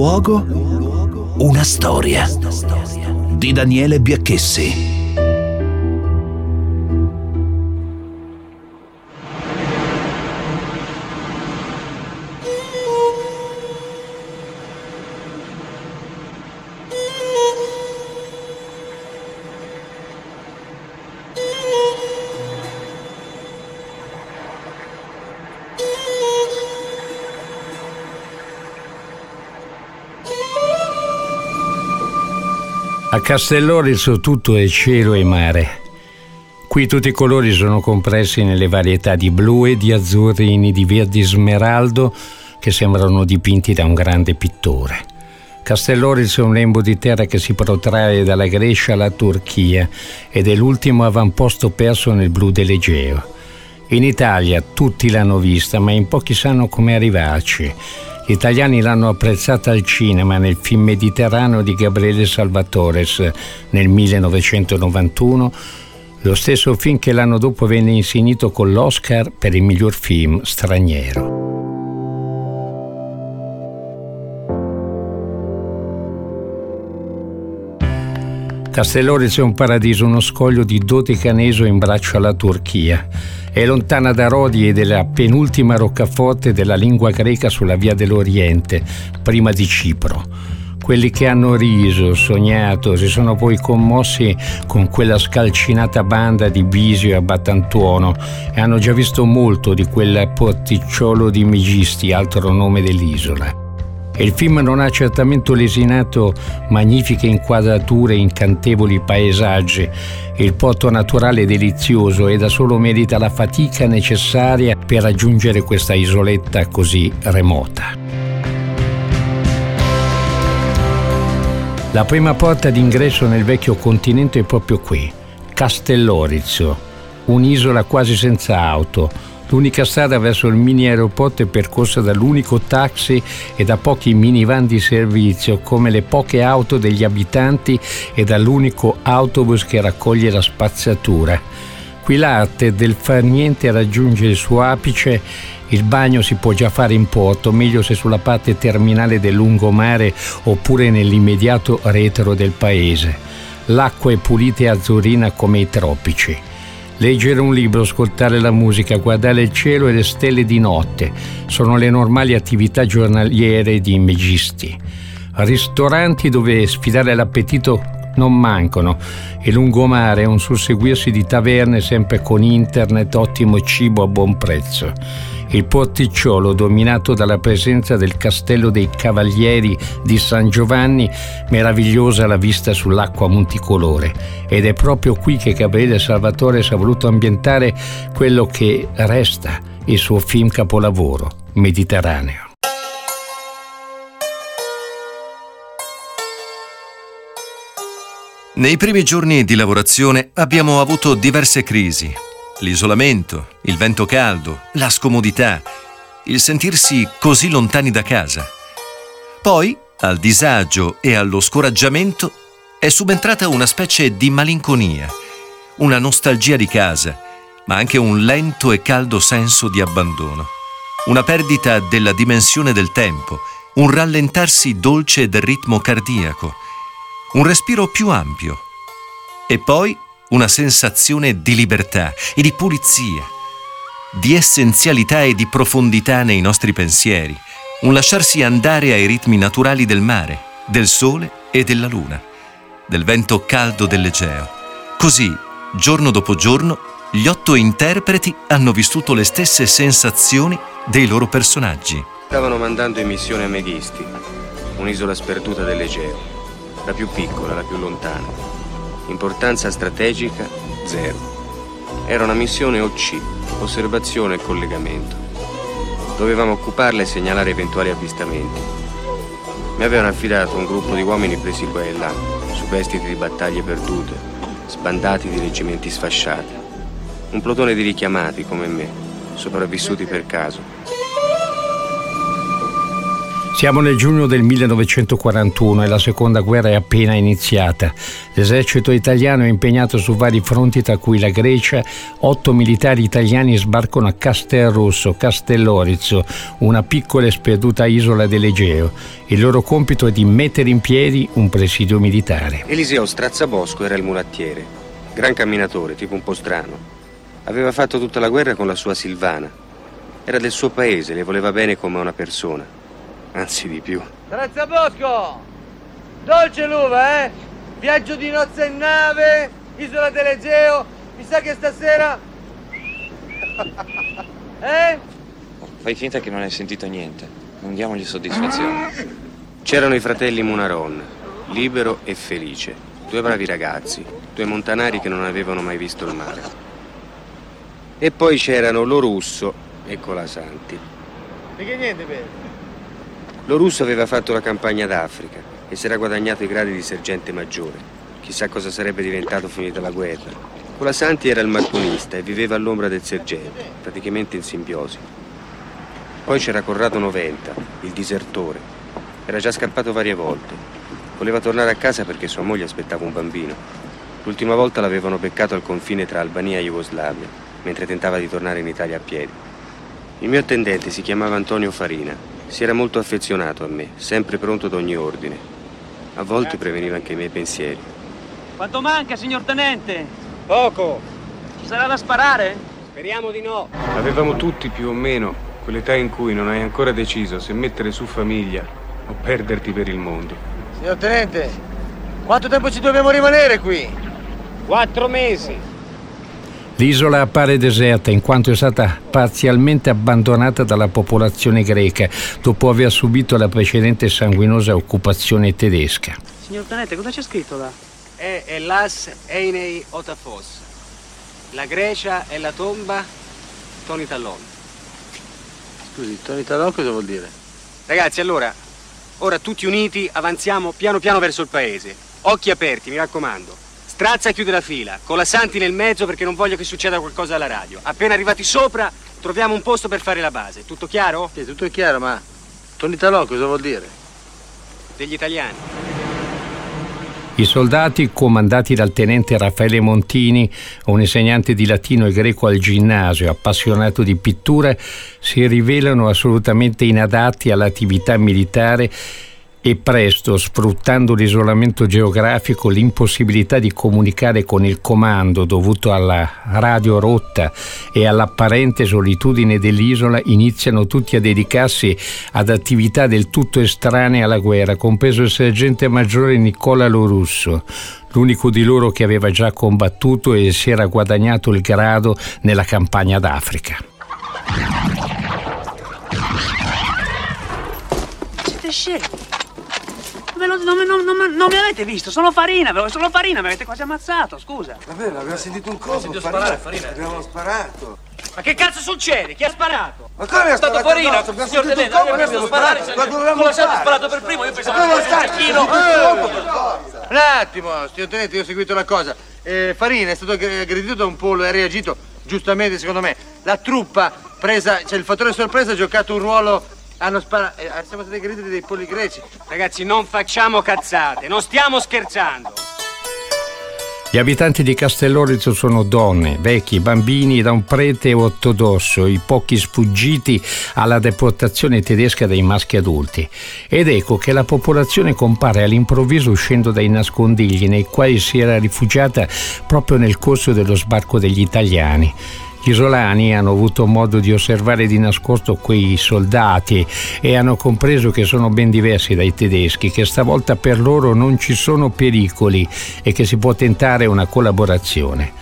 luogo, una storia di Daniele Biacchessi. A Castellorizo tutto è cielo e mare. Qui tutti i colori sono compressi nelle varietà di blu e di azzurrini, di verdi smeraldo che sembrano dipinti da un grande pittore. Castellorizo è un lembo di terra che si protrae dalla Grecia alla Turchia ed è l'ultimo avamposto perso nel blu dell'Egeo. In Italia tutti l'hanno vista, ma in pochi sanno come arrivarci. Gli italiani l'hanno apprezzata al cinema nel film Mediterraneo di Gabriele Salvatores nel 1991, lo stesso film che l'anno dopo venne insignito con l'Oscar per il miglior film straniero. Castelloriz è un paradiso, uno scoglio di Dodecaneso in braccio alla Turchia. È lontana da Rodi e della penultima roccaforte della lingua greca sulla via dell'Oriente, prima di Cipro. Quelli che hanno riso, sognato, si sono poi commossi con quella scalcinata banda di Bisio a Battantuono e hanno già visto molto di quel porticciolo di Megisti, altro nome dell'isola. E il film non ha certamente lesinato magnifiche inquadrature, incantevoli paesaggi. Il porto naturale è delizioso e da solo merita la fatica necessaria per raggiungere questa isoletta così remota. La prima porta d'ingresso nel vecchio continente è proprio qui, Castellorizzo, un'isola quasi senza auto, L'unica strada verso il mini aeroporto è percorsa dall'unico taxi e da pochi minivan di servizio, come le poche auto degli abitanti e dall'unico autobus che raccoglie la spazzatura. Qui l'arte del far niente raggiunge il suo apice il bagno si può già fare in porto, meglio se sulla parte terminale del lungomare oppure nell'immediato retro del paese. L'acqua è pulita e azzurrina come i tropici. Leggere un libro, ascoltare la musica, guardare il cielo e le stelle di notte sono le normali attività giornaliere di imagisti. Ristoranti dove sfidare l'appetito non mancano e lungomare è un susseguirsi di taverne sempre con internet, ottimo cibo a buon prezzo il porticciolo dominato dalla presenza del castello dei Cavalieri di San Giovanni, meravigliosa la vista sull'acqua multicolore. Ed è proprio qui che Gabriele Salvatore si è voluto ambientare quello che resta il suo film capolavoro, Mediterraneo. Nei primi giorni di lavorazione abbiamo avuto diverse crisi l'isolamento, il vento caldo, la scomodità, il sentirsi così lontani da casa. Poi, al disagio e allo scoraggiamento, è subentrata una specie di malinconia, una nostalgia di casa, ma anche un lento e caldo senso di abbandono, una perdita della dimensione del tempo, un rallentarsi dolce del ritmo cardiaco, un respiro più ampio. E poi una sensazione di libertà e di pulizia, di essenzialità e di profondità nei nostri pensieri, un lasciarsi andare ai ritmi naturali del mare, del sole e della luna, del vento caldo dell'Egeo. Così, giorno dopo giorno, gli otto interpreti hanno vissuto le stesse sensazioni dei loro personaggi. Stavano mandando in missione a Meghisti, un'isola sperduta dell'Egeo, la più piccola, la più lontana. Importanza strategica zero. Era una missione OC, osservazione e collegamento. Dovevamo occuparla e segnalare eventuali avvistamenti. Mi avevano affidato un gruppo di uomini presi qua e là, superstiti di battaglie perdute, sbandati di reggimenti sfasciati. Un plotone di richiamati come me, sopravvissuti per caso. Siamo nel giugno del 1941 e la seconda guerra è appena iniziata. L'esercito italiano è impegnato su vari fronti, tra cui la Grecia. Otto militari italiani sbarcano a Castelrusso, Castellorizzo, una piccola e sperduta isola dell'Egeo. Il loro compito è di mettere in piedi un presidio militare. Eliseo Strazzabosco era il mulattiere, gran camminatore, tipo un po' strano. Aveva fatto tutta la guerra con la sua Silvana. Era del suo paese, le voleva bene come una persona anzi di più. Bosco! Dolce l'uva, eh? Viaggio di nozze in nave, isola dell'Egeo, mi sa che stasera... eh? Fai finta che non hai sentito niente, non diamogli soddisfazione. C'erano i fratelli Munaron, libero e felice, due bravi ragazzi, due montanari che non avevano mai visto il mare. E poi c'erano lo russo e Colasanti. E che niente, bene? Lo russo aveva fatto la campagna d'Africa e si era guadagnato i gradi di sergente maggiore. Chissà cosa sarebbe diventato finita la guerra. Colasanti era il macchinista e viveva all'ombra del sergente, praticamente in simbiosi. Poi c'era Corrado Noventa, il disertore. Era già scappato varie volte. Voleva tornare a casa perché sua moglie aspettava un bambino. L'ultima volta l'avevano beccato al confine tra Albania e Jugoslavia, mentre tentava di tornare in Italia a piedi. Il mio attendente si chiamava Antonio Farina si era molto affezionato a me, sempre pronto ad ogni ordine. A volte preveniva anche i miei pensieri. Quanto manca, signor tenente? Poco. Ci sarà da sparare? Speriamo di no. Avevamo tutti più o meno quell'età in cui non hai ancora deciso se mettere su famiglia o perderti per il mondo. Signor tenente, quanto tempo ci dobbiamo rimanere qui? Quattro mesi. L'isola appare deserta in quanto è stata parzialmente abbandonata dalla popolazione greca dopo aver subito la precedente sanguinosa occupazione tedesca. Signor Tenente, cosa c'è scritto là? È Elas Einei Otafos. La Grecia è la tomba Tony Tallon. Scusi, Tony Tallon cosa vuol dire? Ragazzi, allora, ora tutti uniti avanziamo piano piano verso il paese. Occhi aperti, mi raccomando. Strazza chiude la fila, con la Santi nel mezzo perché non voglio che succeda qualcosa alla radio. Appena arrivati sopra, troviamo un posto per fare la base. Tutto chiaro? Sì, tutto è chiaro, ma Tony Talò cosa vuol dire? Degli italiani. I soldati, comandati dal tenente Raffaele Montini, un insegnante di latino e greco al ginnasio, appassionato di pittura, si rivelano assolutamente inadatti all'attività militare e presto, sfruttando l'isolamento geografico, l'impossibilità di comunicare con il comando dovuto alla radio rotta e all'apparente solitudine dell'isola, iniziano tutti a dedicarsi ad attività del tutto estranee alla guerra, compreso il sergente maggiore Nicola Lorusso, l'unico di loro che aveva già combattuto e si era guadagnato il grado nella campagna d'Africa. Siete scemi? Lo, non, non, non, non, mi avete visto, sono Farina, sono Farina, mi avete quasi ammazzato, scusa. Va bene, abbiamo sentito un colpo. Sentito sparare, Farina. Abbiamo sparato. Ma che cazzo succede? Chi ha sparato? Ma come è stato Farina? Signor Tenente, abbiamo sparare. Ma ha sparato per primo, io pensavo che fosse un cecchino. Un attimo, signor Tenente, io ho seguito una cosa. Eh, Farina è stato aggredito da un pollo e ha reagito giustamente, secondo me. La truppa presa, cioè il fattore sorpresa ha giocato un ruolo hanno sparato. Eh, siamo stati aggrediti dei polli greci. Ragazzi, non facciamo cazzate, non stiamo scherzando. Gli abitanti di Castellorizzo sono donne, vecchi, bambini da un prete ortodosso, i pochi sfuggiti alla deportazione tedesca dei maschi adulti. Ed ecco che la popolazione compare all'improvviso uscendo dai nascondigli nei quali si era rifugiata proprio nel corso dello sbarco degli italiani. Gli isolani hanno avuto modo di osservare di nascosto quei soldati e hanno compreso che sono ben diversi dai tedeschi, che stavolta per loro non ci sono pericoli e che si può tentare una collaborazione.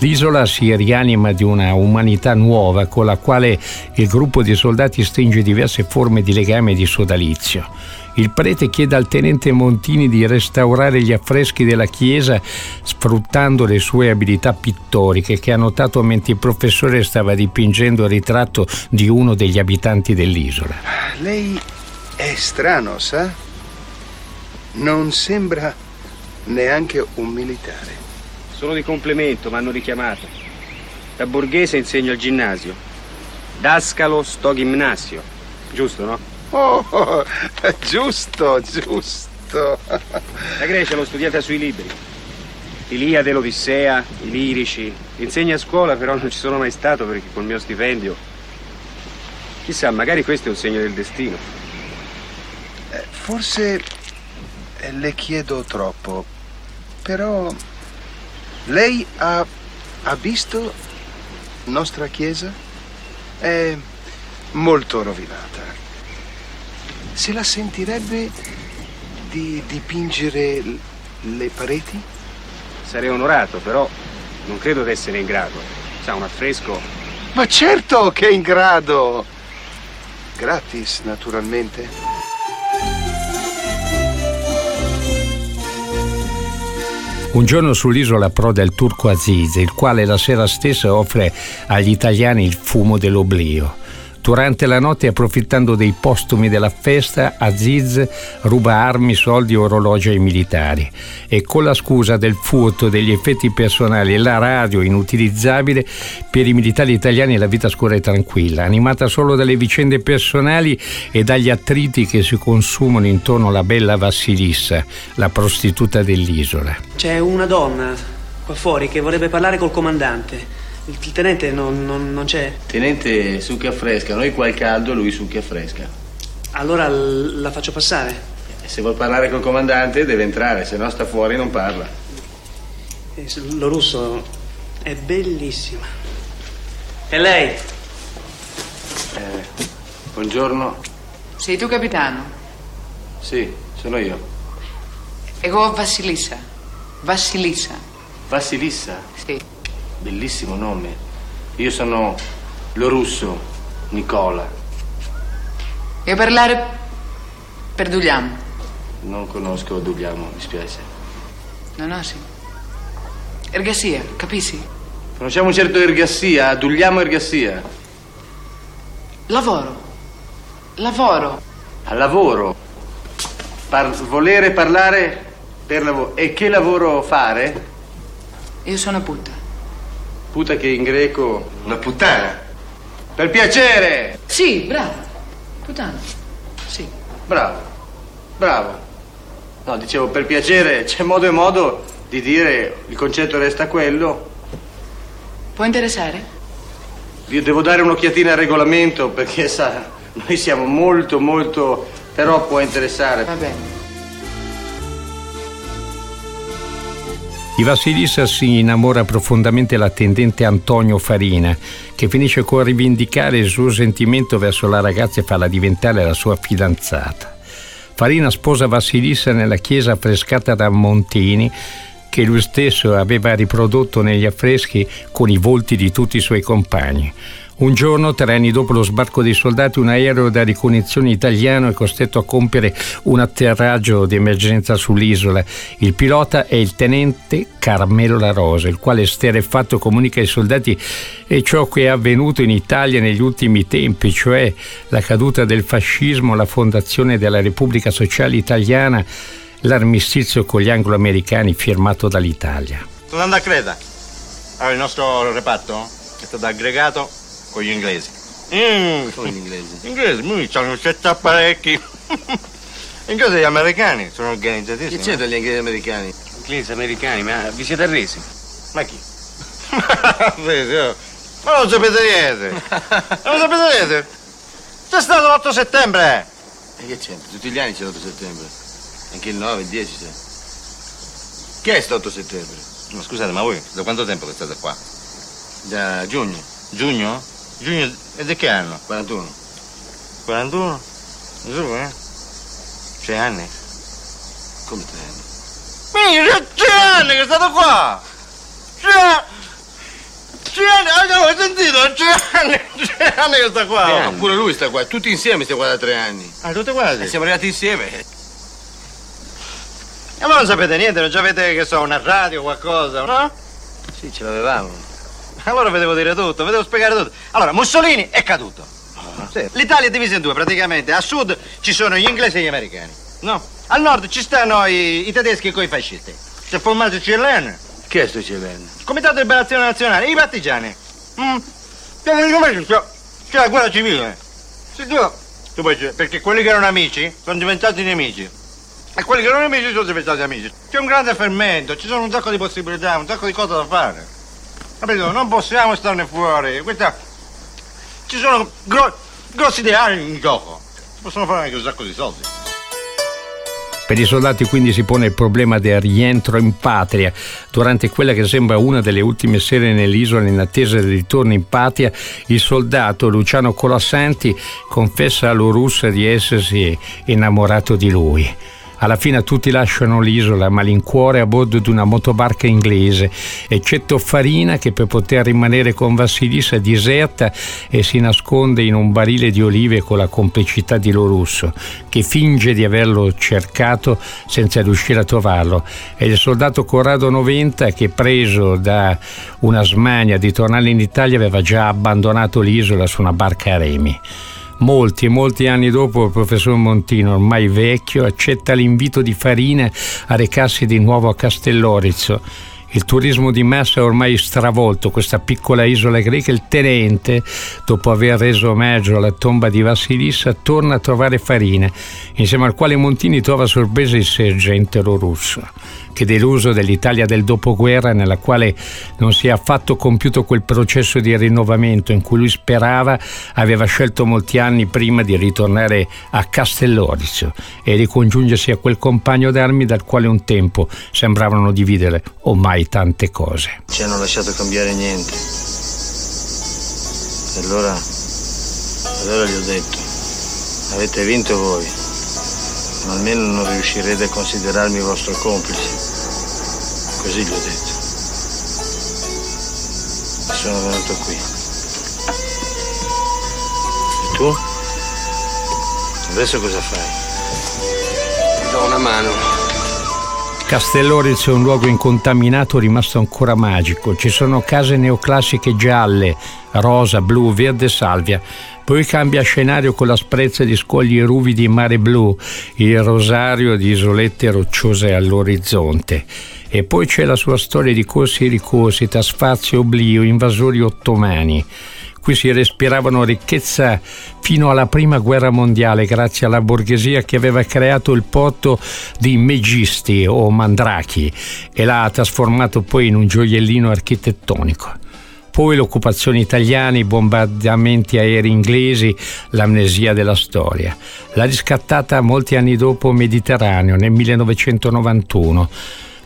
L'isola si rianima di una umanità nuova con la quale il gruppo di soldati stringe diverse forme di legame e di sodalizio. Il prete chiede al tenente Montini di restaurare gli affreschi della chiesa sfruttando le sue abilità pittoriche che ha notato mentre il professore stava dipingendo il ritratto di uno degli abitanti dell'isola. Lei è strano, sa? Non sembra neanche un militare. Solo di complemento, mi hanno richiamato. Da borghese insegno al ginnasio. Dascalo sto gimnasio. Giusto, no? Oh, oh, giusto, giusto. La Grecia l'ho studiata sui libri. Iliade, l'Odissea, i lirici. Insegna a scuola, però non ci sono mai stato perché col mio stipendio. Chissà, magari questo è un segno del destino. Eh, forse eh, le chiedo troppo, però lei ha, ha visto nostra chiesa? È molto rovinata. Se la sentirebbe di dipingere le pareti? Sarei onorato, però non credo di essere in grado. Sa, un affresco. Ma certo che è in grado! Gratis, naturalmente. Un giorno sull'isola approda il turco Aziz, il quale la sera stessa offre agli italiani il fumo dell'oblio. Durante la notte, approfittando dei postumi della festa, Aziz ruba armi, soldi e orologi ai militari e con la scusa del furto degli effetti personali e la radio inutilizzabile per i militari italiani la vita scura e tranquilla, animata solo dalle vicende personali e dagli attriti che si consumano intorno alla bella Vassilissa, la prostituta dell'isola. C'è una donna qua fuori che vorrebbe parlare col comandante. Il, il tenente non, non, non c'è? Tenente succhia fresca, noi qua è caldo, lui succhia fresca. Allora l- la faccio passare? Eh, se vuol parlare col comandante deve entrare, se no sta fuori non parla. Eh, lo russo è bellissima. E lei? Eh, buongiorno. Sei tu capitano? Sì, sono io. Ego Vassilissa. Vassilissa. Vassilissa? Bellissimo nome. Io sono lo russo, Nicola. E parlare per Dugliamo. Non conosco Dugliamo, mi spiace. No, no, sì. Ergasia, capisci? Conosciamo un certo Ergassia, Dugliamo Ergassia. Lavoro. Lavoro. Al lavoro. Par- volere parlare per lavoro. E che lavoro fare? Io sono puta. Puta che in greco... Una puttana. Per piacere! Sì, bravo. Puttana. Sì. Bravo, bravo. No, dicevo, per piacere, c'è modo e modo di dire, il concetto resta quello. Può interessare? Io devo dare un'occhiatina al regolamento perché, sa, noi siamo molto, molto... però può interessare. Va bene. Di Vassilissa si innamora profondamente l'attendente Antonio Farina, che finisce con rivendicare il suo sentimento verso la ragazza e farla diventare la sua fidanzata. Farina sposa Vassilissa nella chiesa affrescata da Montini, che lui stesso aveva riprodotto negli affreschi con i volti di tutti i suoi compagni. Un giorno, tre anni dopo lo sbarco dei soldati, un aereo da ricognizione italiano è costretto a compiere un atterraggio di emergenza sull'isola. Il pilota è il tenente Carmelo La Rosa, il quale sterefatto comunica ai soldati ciò che è avvenuto in Italia negli ultimi tempi, cioè la caduta del fascismo, la fondazione della Repubblica Sociale Italiana, l'armistizio con gli anglo-americani firmato dall'Italia. Sto andando a Creta. Allora, il nostro reparto è stato aggregato con gli inglesi. Mm, Come gli inglesi? Inglesi, noi hanno sette apparecchi. Inglesi e gli americani sono organizzatissimi. Che c'entra gli inglesi americani? Inglesi americani, ma vi siete arresi? Ma chi? Oh. Ma non sapete niente. Non sapete niente. C'è stato l'8 settembre. E che c'entra? Tutti gli anni c'è l'8 settembre. Anche il 9, il 10 c'è. Che è sto 8 settembre? Ma scusate, ma voi da quanto tempo che state qua? Da giugno. Giugno? Giugno e di che anno? 41. 41? Giù, eh? Sei anni? Come tre anni? Minchia, c'è sei anni che state qua! C'è... C'è anni, ah, ho sentito, c'è anni, c'è anni che sta qua! Ma pure lui sta qua, tutti insieme stiamo qua da tre anni. Ah, tutte quasi? E siamo arrivati insieme. E voi non sapete niente, non avete, che so, una radio o qualcosa, no? Sì, ce l'avevamo. Allora vedevo dire tutto, vedevo spiegare tutto. Allora, Mussolini è caduto. Sì. L'Italia è divisa in due praticamente. A sud ci sono gli inglesi e gli americani. No? Al nord ci stanno i, i tedeschi con i fascisti. C'è formato il CLN. Che è sto CLN? Comitato di Liberazione Nazionale, i partigiani. Mm. C'è c'è la guerra civile. Si dice, Tu puoi dire, perché quelli che erano amici sono diventati nemici. E quelli che erano nemici sono diventati amici. C'è un grande fermento, ci sono un sacco di possibilità, un sacco di cose da fare. Capito? Non possiamo starne fuori. Questa... Ci sono gro... grossi ideali in gioco. Si possono fare anche un sacco di soldi. Per i soldati quindi si pone il problema del rientro in patria. Durante quella che sembra una delle ultime sere nell'isola in attesa del ritorno in patria, il soldato Luciano Colassanti confessa all'Urussa di essersi innamorato di lui. Alla fine tutti lasciano l'isola, malincuore a bordo di una motobarca inglese, eccetto Farina che per poter rimanere con Vassilissa diserta e si nasconde in un barile di olive con la complicità di Lorusso, che finge di averlo cercato senza riuscire a trovarlo. E il soldato Corrado 90 che preso da una smania di tornare in Italia aveva già abbandonato l'isola su una barca a remi. Molti e molti anni dopo il professor Montino, ormai vecchio, accetta l'invito di Farina a recarsi di nuovo a Castellorizzo. Il turismo di massa ha ormai stravolto questa piccola isola greca. Il tenente, dopo aver reso omaggio alla tomba di Vassilissa, torna a trovare Farina, insieme al quale Montini trova sorpresa il sergente russo che deluso dell'Italia del dopoguerra nella quale non si è affatto compiuto quel processo di rinnovamento in cui lui sperava, aveva scelto molti anni prima di ritornare a Castellorizzo e ricongiungersi a quel compagno d'armi dal quale un tempo sembravano dividere ormai tante cose. Ci hanno lasciato cambiare niente. E allora, allora gli ho detto, avete vinto voi, ma almeno non riuscirete a considerarmi vostro complice. Così gli ho detto. E sono venuto qui. E tu? Adesso cosa fai? Ti do una mano. Castellorizzo è un luogo incontaminato rimasto ancora magico. Ci sono case neoclassiche gialle, rosa, blu, verde e salvia. Poi cambia scenario con la sprezza di scogli ruvidi e mare blu, il rosario di isolette rocciose all'orizzonte. E poi c'è la sua storia di corsi e ricorsi tra sfazio e oblio, invasori ottomani. Qui si respiravano ricchezza fino alla prima guerra mondiale grazie alla borghesia che aveva creato il porto di Megisti o Mandrachi e l'ha trasformato poi in un gioiellino architettonico. Poi l'occupazione italiana, i bombardamenti aerei inglesi, l'amnesia della storia. L'ha riscattata molti anni dopo Mediterraneo, nel 1991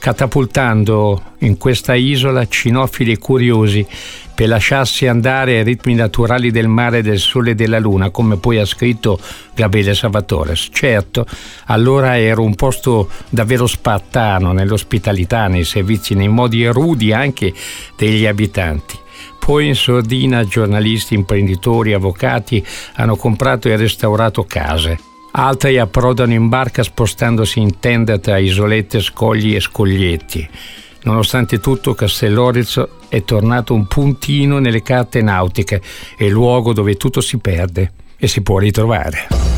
catapultando in questa isola cinofili curiosi per lasciarsi andare ai ritmi naturali del mare, del sole e della luna, come poi ha scritto Gabriele Salvatore. Certo, allora era un posto davvero spartano nell'ospitalità, nei servizi, nei modi rudi anche degli abitanti. Poi in sordina giornalisti, imprenditori, avvocati hanno comprato e restaurato case altri approdano in barca spostandosi in tenda tra isolette, scogli e scoglietti. Nonostante tutto, Castellorizzo è tornato un puntino nelle carte nautiche, il luogo dove tutto si perde e si può ritrovare.